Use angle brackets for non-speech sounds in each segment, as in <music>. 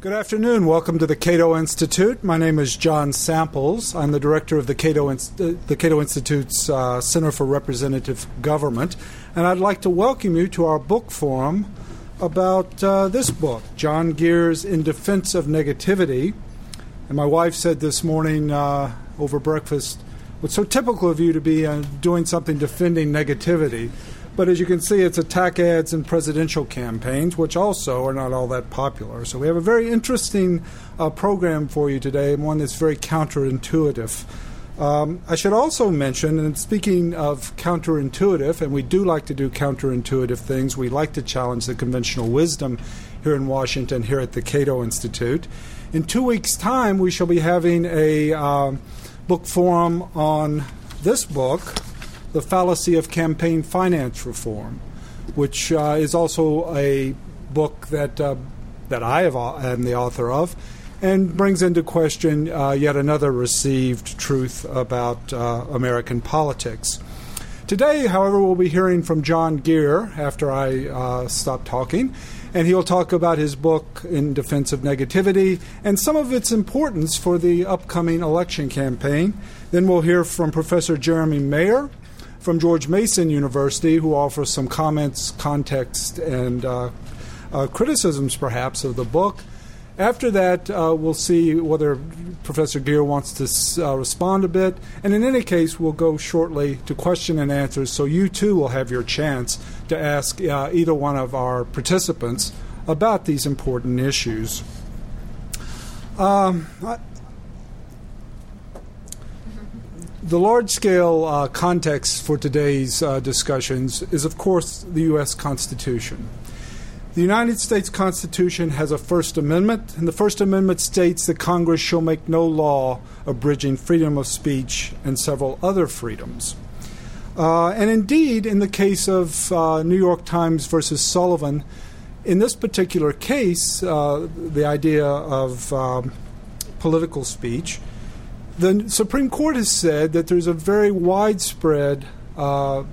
Good afternoon. Welcome to the Cato Institute. My name is John Samples. I'm the director of the Cato, the Cato Institute's uh, Center for Representative Government, and I'd like to welcome you to our book forum about uh, this book, John Geer's In Defense of Negativity. And my wife said this morning uh, over breakfast, "What's so typical of you to be uh, doing something defending negativity?" But as you can see, it's attack ads and presidential campaigns, which also are not all that popular. So we have a very interesting uh, program for you today, one that's very counterintuitive. Um, I should also mention, and speaking of counterintuitive, and we do like to do counterintuitive things, we like to challenge the conventional wisdom here in Washington, here at the Cato Institute. In two weeks' time, we shall be having a uh, book forum on this book, the Fallacy of Campaign Finance Reform, which uh, is also a book that, uh, that I have, uh, am the author of and brings into question uh, yet another received truth about uh, American politics. Today, however, we'll be hearing from John Geer after I stop talking, and he'll talk about his book in defense of negativity and some of its importance for the upcoming election campaign. Then we'll hear from Professor Jeremy Mayer from George Mason University, who offers some comments, context, and uh, uh, criticisms, perhaps, of the book. After that, uh, we'll see whether Professor Geer wants to uh, respond a bit. And in any case, we'll go shortly to question and answers, so you too will have your chance to ask uh, either one of our participants about these important issues. Um, I, The large scale uh, context for today's uh, discussions is, of course, the U.S. Constitution. The United States Constitution has a First Amendment, and the First Amendment states that Congress shall make no law abridging freedom of speech and several other freedoms. Uh, and indeed, in the case of uh, New York Times versus Sullivan, in this particular case, uh, the idea of um, political speech, the Supreme Court has said that there's a very widespread uh,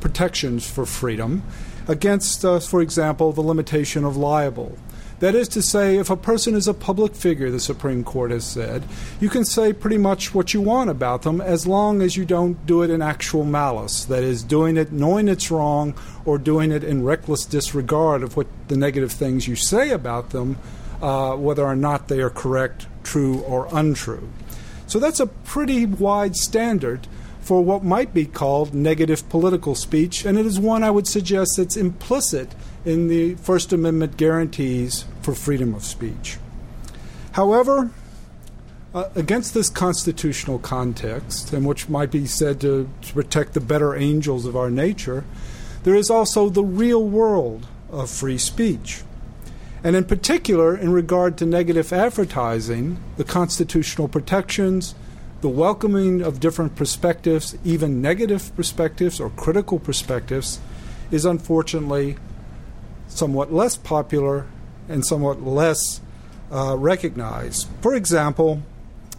protections for freedom against, uh, for example, the limitation of libel. That is to say, if a person is a public figure, the Supreme Court has said, you can say pretty much what you want about them as long as you don't do it in actual malice. That is, doing it knowing it's wrong or doing it in reckless disregard of what the negative things you say about them, uh, whether or not they are correct, true, or untrue. So that's a pretty wide standard for what might be called negative political speech, and it is one I would suggest that's implicit in the First Amendment guarantees for freedom of speech. However, uh, against this constitutional context, and which might be said to, to protect the better angels of our nature, there is also the real world of free speech. And in particular, in regard to negative advertising, the constitutional protections, the welcoming of different perspectives, even negative perspectives or critical perspectives, is unfortunately somewhat less popular and somewhat less uh, recognized. For example,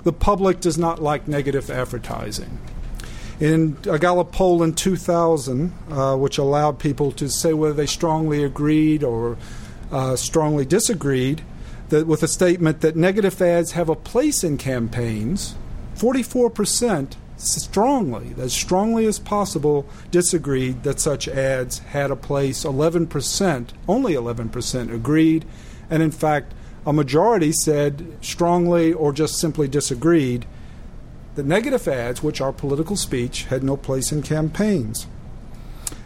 the public does not like negative advertising. In a Gallup poll in 2000, uh, which allowed people to say whether they strongly agreed or uh, strongly disagreed that with a statement that negative ads have a place in campaigns. 44% strongly, as strongly as possible, disagreed that such ads had a place. 11%, only 11% agreed. And in fact, a majority said strongly or just simply disagreed that negative ads, which are political speech, had no place in campaigns.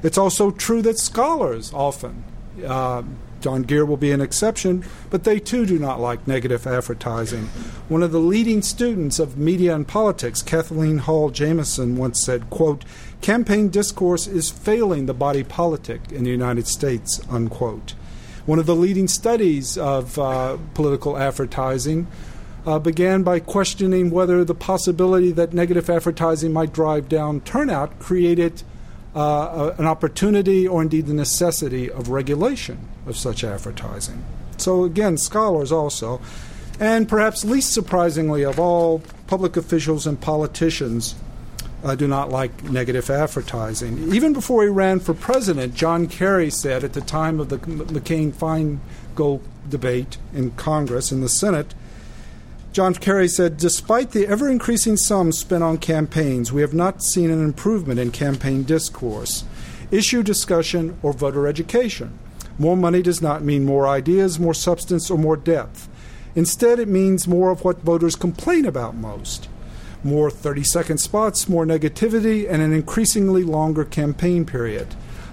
It's also true that scholars often uh, John Geer will be an exception, but they too do not like negative advertising. One of the leading students of media and politics, Kathleen Hall Jamieson, once said, quote, campaign discourse is failing the body politic in the United States, unquote. One of the leading studies of uh, political advertising uh, began by questioning whether the possibility that negative advertising might drive down turnout created uh, an opportunity or indeed the necessity of regulation of such advertising. So, again, scholars also, and perhaps least surprisingly of all, public officials and politicians uh, do not like negative advertising. Even before he ran for president, John Kerry said at the time of the McCain fine goal debate in Congress, in the Senate, John Kerry said, Despite the ever increasing sums spent on campaigns, we have not seen an improvement in campaign discourse, issue discussion, or voter education. More money does not mean more ideas, more substance, or more depth. Instead, it means more of what voters complain about most more 30 second spots, more negativity, and an increasingly longer campaign period.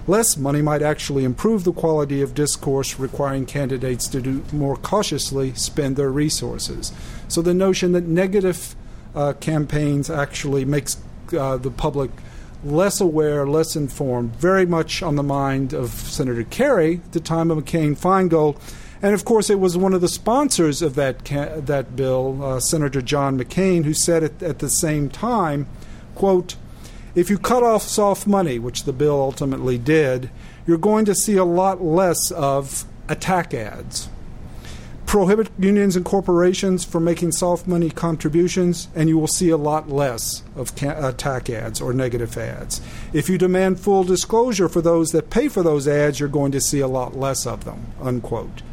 Less money might actually improve the quality of discourse, requiring candidates to do more cautiously spend their resources. So the notion that negative uh, campaigns actually makes uh, the public less aware, less informed, very much on the mind of Senator Kerry at the time of McCain Feingold. And of course, it was one of the sponsors of that ca- that bill, uh, Senator John McCain, who said at, at the same time, "quote If you cut off soft money, which the bill ultimately did, you're going to see a lot less of attack ads." Prohibit unions and corporations from making soft money contributions, and you will see a lot less of ca- uh, attack ads or negative ads. If you demand full disclosure for those that pay for those ads, you're going to see a lot less of them. Unquote.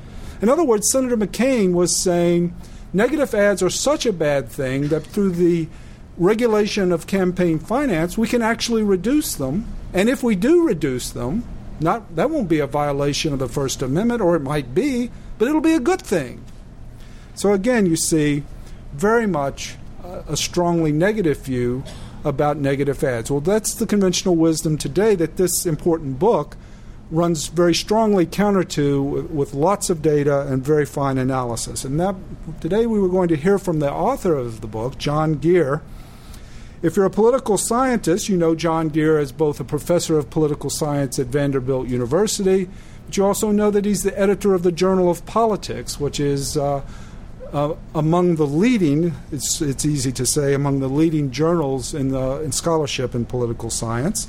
In other words, Senator McCain was saying negative ads are such a bad thing that through the regulation of campaign finance, we can actually reduce them. And if we do reduce them, not that won't be a violation of the First Amendment, or it might be, but it'll be a good thing. So again, you see very much a strongly negative view about negative ads. Well, that's the conventional wisdom today that this important book runs very strongly counter to with lots of data and very fine analysis. And that today we were going to hear from the author of the book, John Geer. If you're a political scientist, you know John Geer as both a professor of political science at Vanderbilt University but you also know that he's the editor of the Journal of Politics, which is uh, uh, among the leading, it's, it's easy to say, among the leading journals in, the, in scholarship in political science.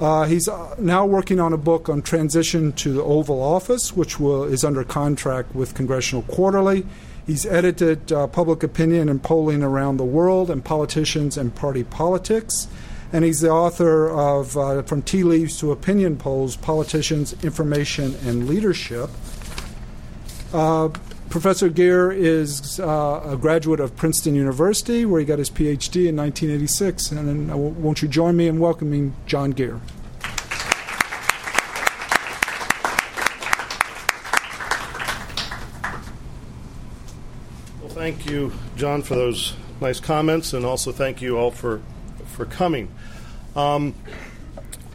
Uh, he's uh, now working on a book on transition to the Oval Office, which will, is under contract with Congressional Quarterly. He's edited uh, Public Opinion and Polling Around the World and Politicians and Party Politics and he's the author of uh, From Tea Leaves to Opinion Polls Politicians, Information, and Leadership. Uh, Professor Geer is uh, a graduate of Princeton University, where he got his PhD in 1986. And uh, won't you join me in welcoming John Geer? Well, thank you, John, for those nice comments, and also thank you all for for coming. Um,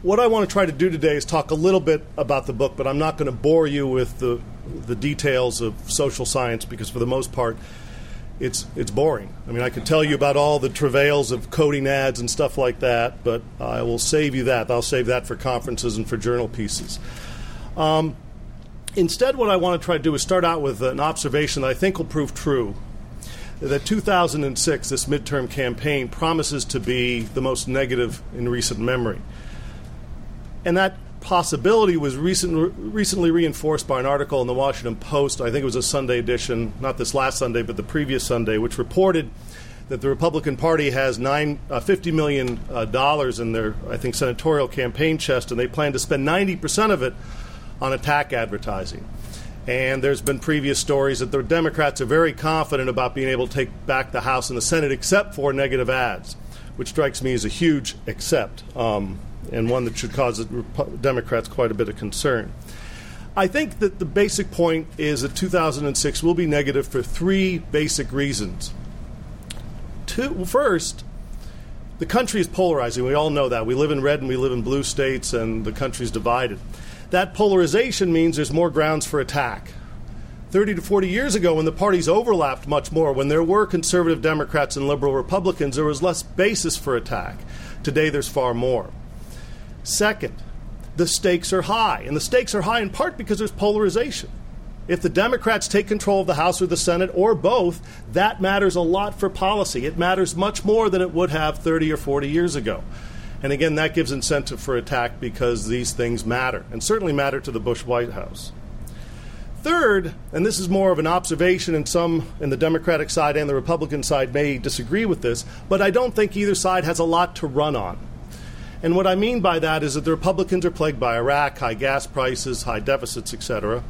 what I want to try to do today is talk a little bit about the book, but I'm not going to bore you with the the details of social science because, for the most part, it's it's boring. I mean, I could tell you about all the travails of coding ads and stuff like that, but I will save you that. I'll save that for conferences and for journal pieces. Um, instead, what I want to try to do is start out with an observation that I think will prove true that 2006, this midterm campaign, promises to be the most negative in recent memory. And that possibility was recent, recently reinforced by an article in the Washington Post. I think it was a Sunday edition, not this last Sunday, but the previous Sunday, which reported that the Republican Party has nine, uh, $50 million uh, in their, I think, senatorial campaign chest, and they plan to spend 90% of it on attack advertising. And there's been previous stories that the Democrats are very confident about being able to take back the House and the Senate, except for negative ads, which strikes me as a huge except, um, and one that should cause the Democrats quite a bit of concern. I think that the basic point is that 2006 will be negative for three basic reasons. Two, first, the country is polarizing. We all know that. We live in red and we live in blue states, and the country is divided. That polarization means there's more grounds for attack. 30 to 40 years ago, when the parties overlapped much more, when there were conservative Democrats and liberal Republicans, there was less basis for attack. Today, there's far more. Second, the stakes are high. And the stakes are high in part because there's polarization. If the Democrats take control of the House or the Senate or both, that matters a lot for policy. It matters much more than it would have 30 or 40 years ago. And again, that gives incentive for attack because these things matter, and certainly matter to the Bush White House. Third, and this is more of an observation, and some in the Democratic side and the Republican side may disagree with this, but I don't think either side has a lot to run on. And what I mean by that is that the Republicans are plagued by Iraq, high gas prices, high deficits, etc.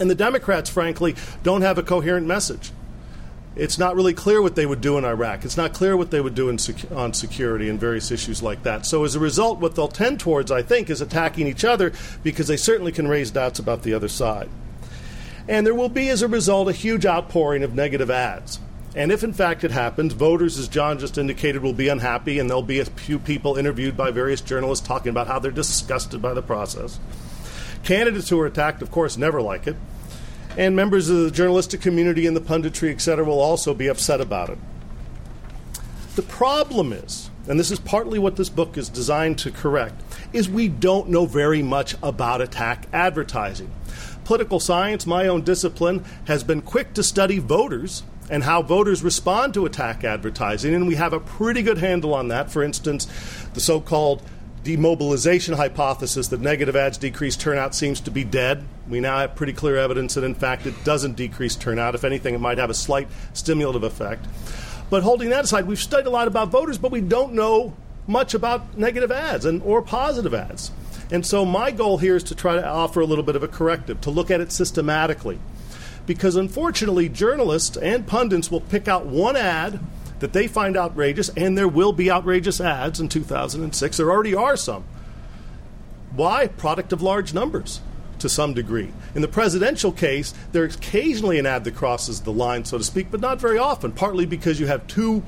And the Democrats, frankly, don't have a coherent message. It's not really clear what they would do in Iraq. It's not clear what they would do sec- on security and various issues like that. So, as a result, what they'll tend towards, I think, is attacking each other because they certainly can raise doubts about the other side. And there will be, as a result, a huge outpouring of negative ads. And if in fact it happens, voters, as John just indicated, will be unhappy, and there'll be a few people interviewed by various journalists talking about how they're disgusted by the process. Candidates who are attacked, of course, never like it. And members of the journalistic community and the punditry, et cetera, will also be upset about it. The problem is, and this is partly what this book is designed to correct, is we don't know very much about attack advertising. Political science, my own discipline, has been quick to study voters and how voters respond to attack advertising, and we have a pretty good handle on that. For instance, the so called demobilization hypothesis that negative ads decrease turnout seems to be dead. We now have pretty clear evidence that, in fact, it doesn't decrease turnout. If anything, it might have a slight stimulative effect. But holding that aside, we've studied a lot about voters, but we don't know much about negative ads and or positive ads. And so my goal here is to try to offer a little bit of a corrective, to look at it systematically. Because unfortunately, journalists and pundits will pick out one ad that they find outrageous, and there will be outrageous ads in 2006. There already are some. Why? Product of large numbers to some degree. In the presidential case, there's occasionally an ad that crosses the line, so to speak, but not very often, partly because you have two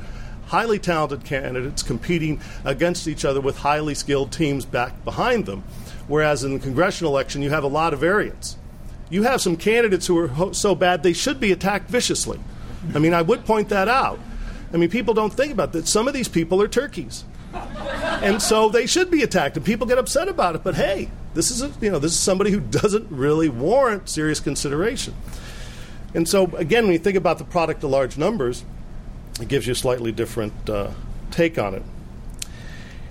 highly talented candidates competing against each other with highly skilled teams back behind them. Whereas in the congressional election, you have a lot of variance. You have some candidates who are so bad they should be attacked viciously. I mean, I would point that out. I mean, people don't think about that. Some of these people are turkeys. And so they should be attacked, and people get upset about it. But hey, this is a, you know this is somebody who doesn't really warrant serious consideration. And so again, when you think about the product of large numbers, it gives you a slightly different uh, take on it.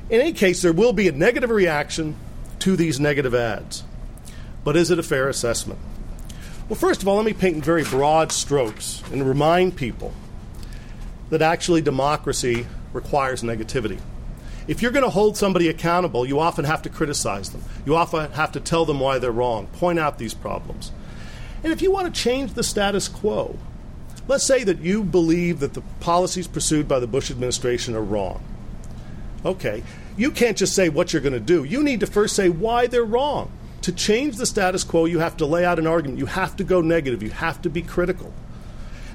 In any case, there will be a negative reaction to these negative ads. But is it a fair assessment? Well, first of all, let me paint in very broad strokes and remind people that actually democracy requires negativity. If you're going to hold somebody accountable, you often have to criticize them. You often have to tell them why they're wrong, point out these problems. And if you want to change the status quo, let's say that you believe that the policies pursued by the Bush administration are wrong. Okay, you can't just say what you're going to do. You need to first say why they're wrong. To change the status quo, you have to lay out an argument. You have to go negative. You have to be critical.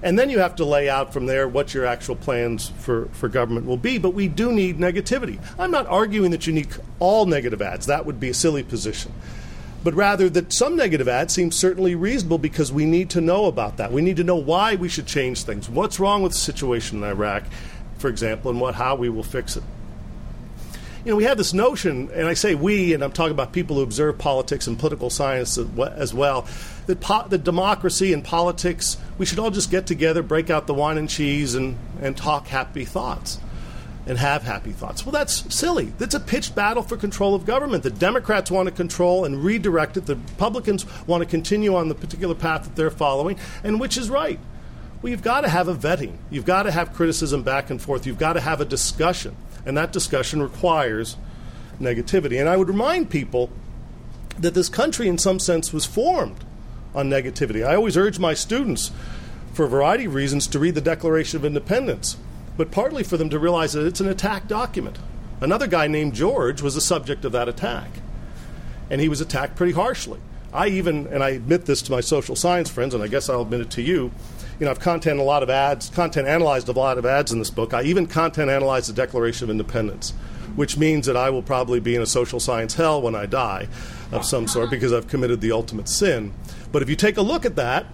And then you have to lay out from there what your actual plans for, for government will be. But we do need negativity. I'm not arguing that you need all negative ads, that would be a silly position. But rather that some negative ads seem certainly reasonable because we need to know about that. We need to know why we should change things. What's wrong with the situation in Iraq, for example, and what, how we will fix it you know, we have this notion, and I say we, and I'm talking about people who observe politics and political science as well, that po- democracy and politics, we should all just get together, break out the wine and cheese, and, and talk happy thoughts and have happy thoughts. Well, that's silly. That's a pitched battle for control of government. The Democrats want to control and redirect it. The Republicans want to continue on the particular path that they're following, and which is right. Well, you've got to have a vetting. You've got to have criticism back and forth. You've got to have a discussion and that discussion requires negativity. And I would remind people that this country, in some sense, was formed on negativity. I always urge my students, for a variety of reasons, to read the Declaration of Independence, but partly for them to realize that it's an attack document. Another guy named George was the subject of that attack, and he was attacked pretty harshly. I even, and I admit this to my social science friends, and I guess I'll admit it to you, you know, I've content a lot of ads, content analyzed a lot of ads in this book. I even content analyzed the Declaration of Independence, which means that I will probably be in a social science hell when I die of some sort because I've committed the ultimate sin. But if you take a look at that,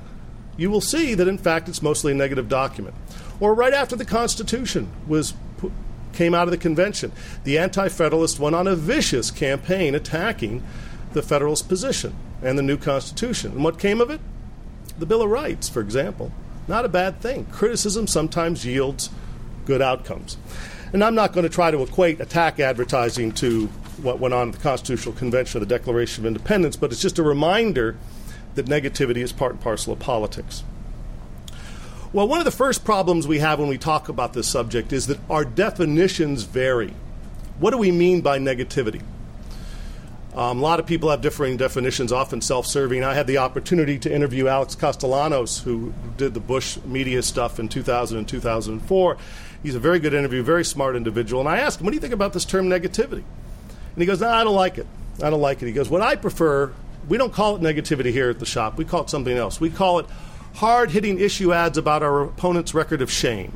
you will see that in fact it's mostly a negative document. Or right after the Constitution was came out of the convention, the Anti-Federalists went on a vicious campaign attacking the Federalist position and the new Constitution. And what came of it? The Bill of Rights, for example. Not a bad thing. Criticism sometimes yields good outcomes. And I'm not going to try to equate attack advertising to what went on at the Constitutional Convention or the Declaration of Independence, but it's just a reminder that negativity is part and parcel of politics. Well, one of the first problems we have when we talk about this subject is that our definitions vary. What do we mean by negativity? Um, a lot of people have differing definitions, often self serving. I had the opportunity to interview Alex Castellanos, who did the Bush media stuff in 2000 and 2004. He's a very good interview, very smart individual. And I asked him, What do you think about this term negativity? And he goes, No, I don't like it. I don't like it. He goes, What I prefer, we don't call it negativity here at the shop. We call it something else. We call it hard hitting issue ads about our opponent's record of shame.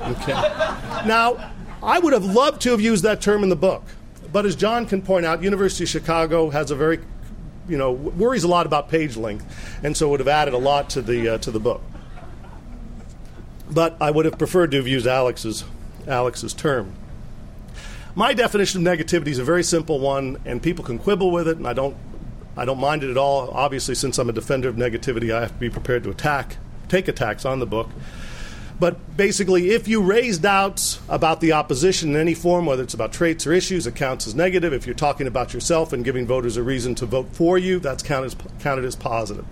Okay. <laughs> now, I would have loved to have used that term in the book. But as John can point out, University of Chicago has a very, you know, worries a lot about page length, and so would have added a lot to the uh, to the book. But I would have preferred to have used Alex's Alex's term. My definition of negativity is a very simple one, and people can quibble with it, and I don't I don't mind it at all. Obviously, since I'm a defender of negativity, I have to be prepared to attack, take attacks on the book. But basically, if you raise doubts about the opposition in any form, whether it's about traits or issues, it counts as negative. If you're talking about yourself and giving voters a reason to vote for you, that's counted, counted as positive.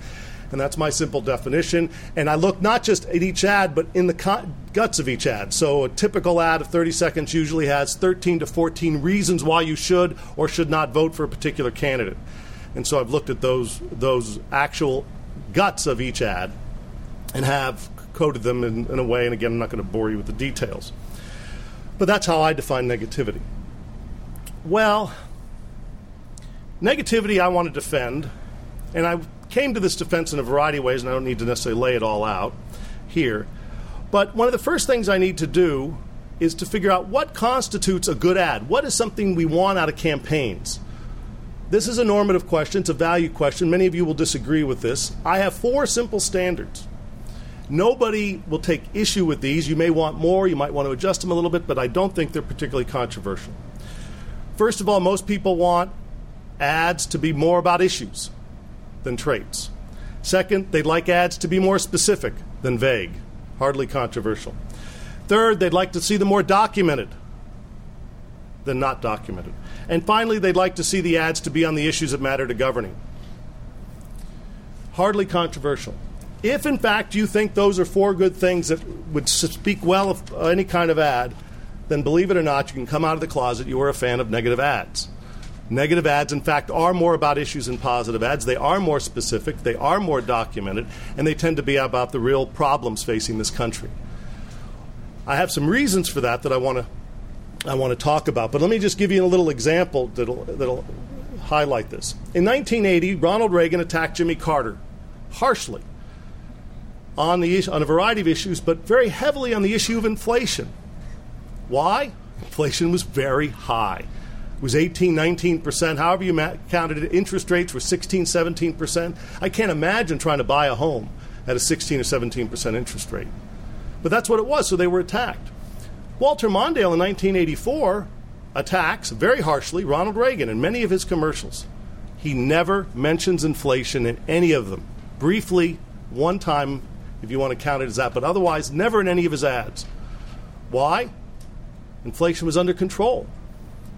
And that's my simple definition. And I look not just at each ad, but in the co- guts of each ad. So a typical ad of 30 seconds usually has 13 to 14 reasons why you should or should not vote for a particular candidate. And so I've looked at those, those actual guts of each ad and have coded them in, in a way, and again, I'm not going to bore you with the details. But that's how I define negativity. Well, negativity I want to defend, and I came to this defense in a variety of ways, and I don't need to necessarily lay it all out here. But one of the first things I need to do is to figure out what constitutes a good ad. What is something we want out of campaigns? This is a normative question, it's a value question. Many of you will disagree with this. I have four simple standards. Nobody will take issue with these. You may want more, you might want to adjust them a little bit, but I don't think they're particularly controversial. First of all, most people want ads to be more about issues than traits. Second, they'd like ads to be more specific than vague, hardly controversial. Third, they'd like to see them more documented than not documented. And finally, they'd like to see the ads to be on the issues that matter to governing. Hardly controversial. If, in fact, you think those are four good things that would speak well of uh, any kind of ad, then believe it or not, you can come out of the closet. You are a fan of negative ads. Negative ads, in fact, are more about issues than positive ads. They are more specific, they are more documented, and they tend to be about the real problems facing this country. I have some reasons for that that I want to I want to talk about, but let me just give you a little example that'll, that'll highlight this. In 1980, Ronald Reagan attacked Jimmy Carter harshly on, the, on a variety of issues, but very heavily on the issue of inflation. Why? Inflation was very high. It was 18, 19%, however you counted it. Interest rates were 16, 17%. I can't imagine trying to buy a home at a 16 or 17% interest rate. But that's what it was, so they were attacked. Walter Mondale in 1984 attacks very harshly Ronald Reagan in many of his commercials. He never mentions inflation in any of them. Briefly, one time if you want to count it as that, but otherwise, never in any of his ads. Why? Inflation was under control.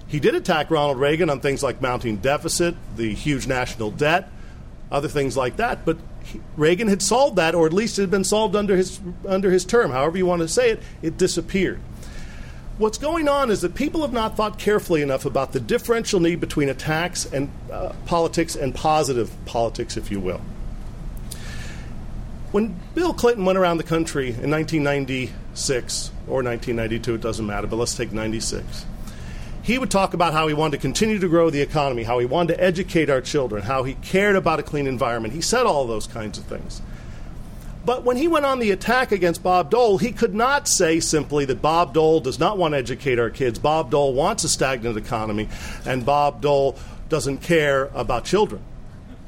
He did attack Ronald Reagan on things like mounting deficit, the huge national debt, other things like that, but he, Reagan had solved that, or at least it had been solved under his, under his term. However, you want to say it, it disappeared. What's going on is that people have not thought carefully enough about the differential need between attacks and uh, politics and positive politics, if you will. When Bill Clinton went around the country in 1996 or 1992, it doesn't matter, but let's take 96, he would talk about how he wanted to continue to grow the economy, how he wanted to educate our children, how he cared about a clean environment. He said all those kinds of things. But when he went on the attack against Bob Dole, he could not say simply that Bob Dole does not want to educate our kids, Bob Dole wants a stagnant economy, and Bob Dole doesn't care about children.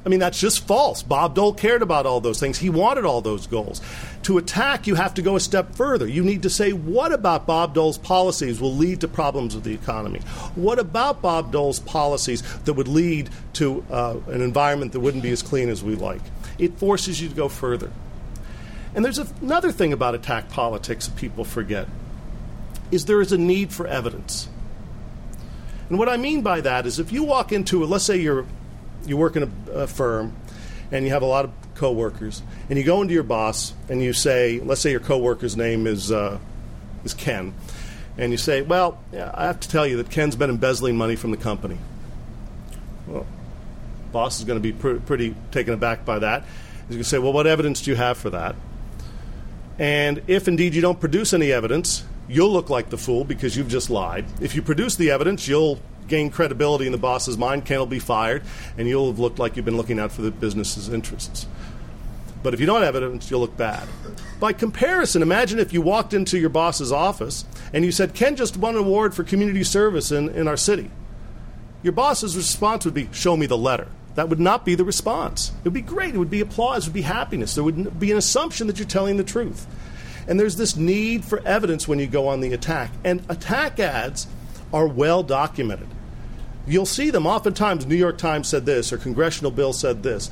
I mean, that's just false. Bob Dole cared about all those things. He wanted all those goals. To attack, you have to go a step further. You need to say, what about Bob Dole's policies will lead to problems with the economy? What about Bob Dole's policies that would lead to uh, an environment that wouldn't be as clean as we like? It forces you to go further. And there's another thing about attack politics that people forget is there is a need for evidence. And what I mean by that is if you walk into, a, let's say you're you work in a, a firm and you have a lot of coworkers, and you go into your boss and you say, let's say your coworker's name is uh, is Ken, and you say, well, I have to tell you that Ken's been embezzling money from the company. Well, boss is going to be pr- pretty taken aback by that. He's going to say, Well, what evidence do you have for that? And if indeed you don't produce any evidence, you'll look like the fool because you've just lied. If you produce the evidence, you'll gain credibility in the boss's mind. Ken will be fired, and you'll have looked like you've been looking out for the business's interests. But if you don't have evidence, you'll look bad. By comparison, imagine if you walked into your boss's office and you said, Ken just won an award for community service in, in our city. Your boss's response would be, Show me the letter. That would not be the response. It would be great. It would be applause. It would be happiness. There would be an assumption that you're telling the truth. And there's this need for evidence when you go on the attack. And attack ads are well documented. You'll see them oftentimes. New York Times said this, or Congressional Bill said this.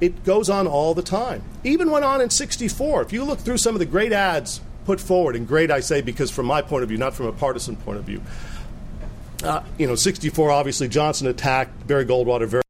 It goes on all the time. Even went on in 64. If you look through some of the great ads put forward, and great I say because from my point of view, not from a partisan point of view, uh, you know, 64, obviously, Johnson attacked Barry Goldwater very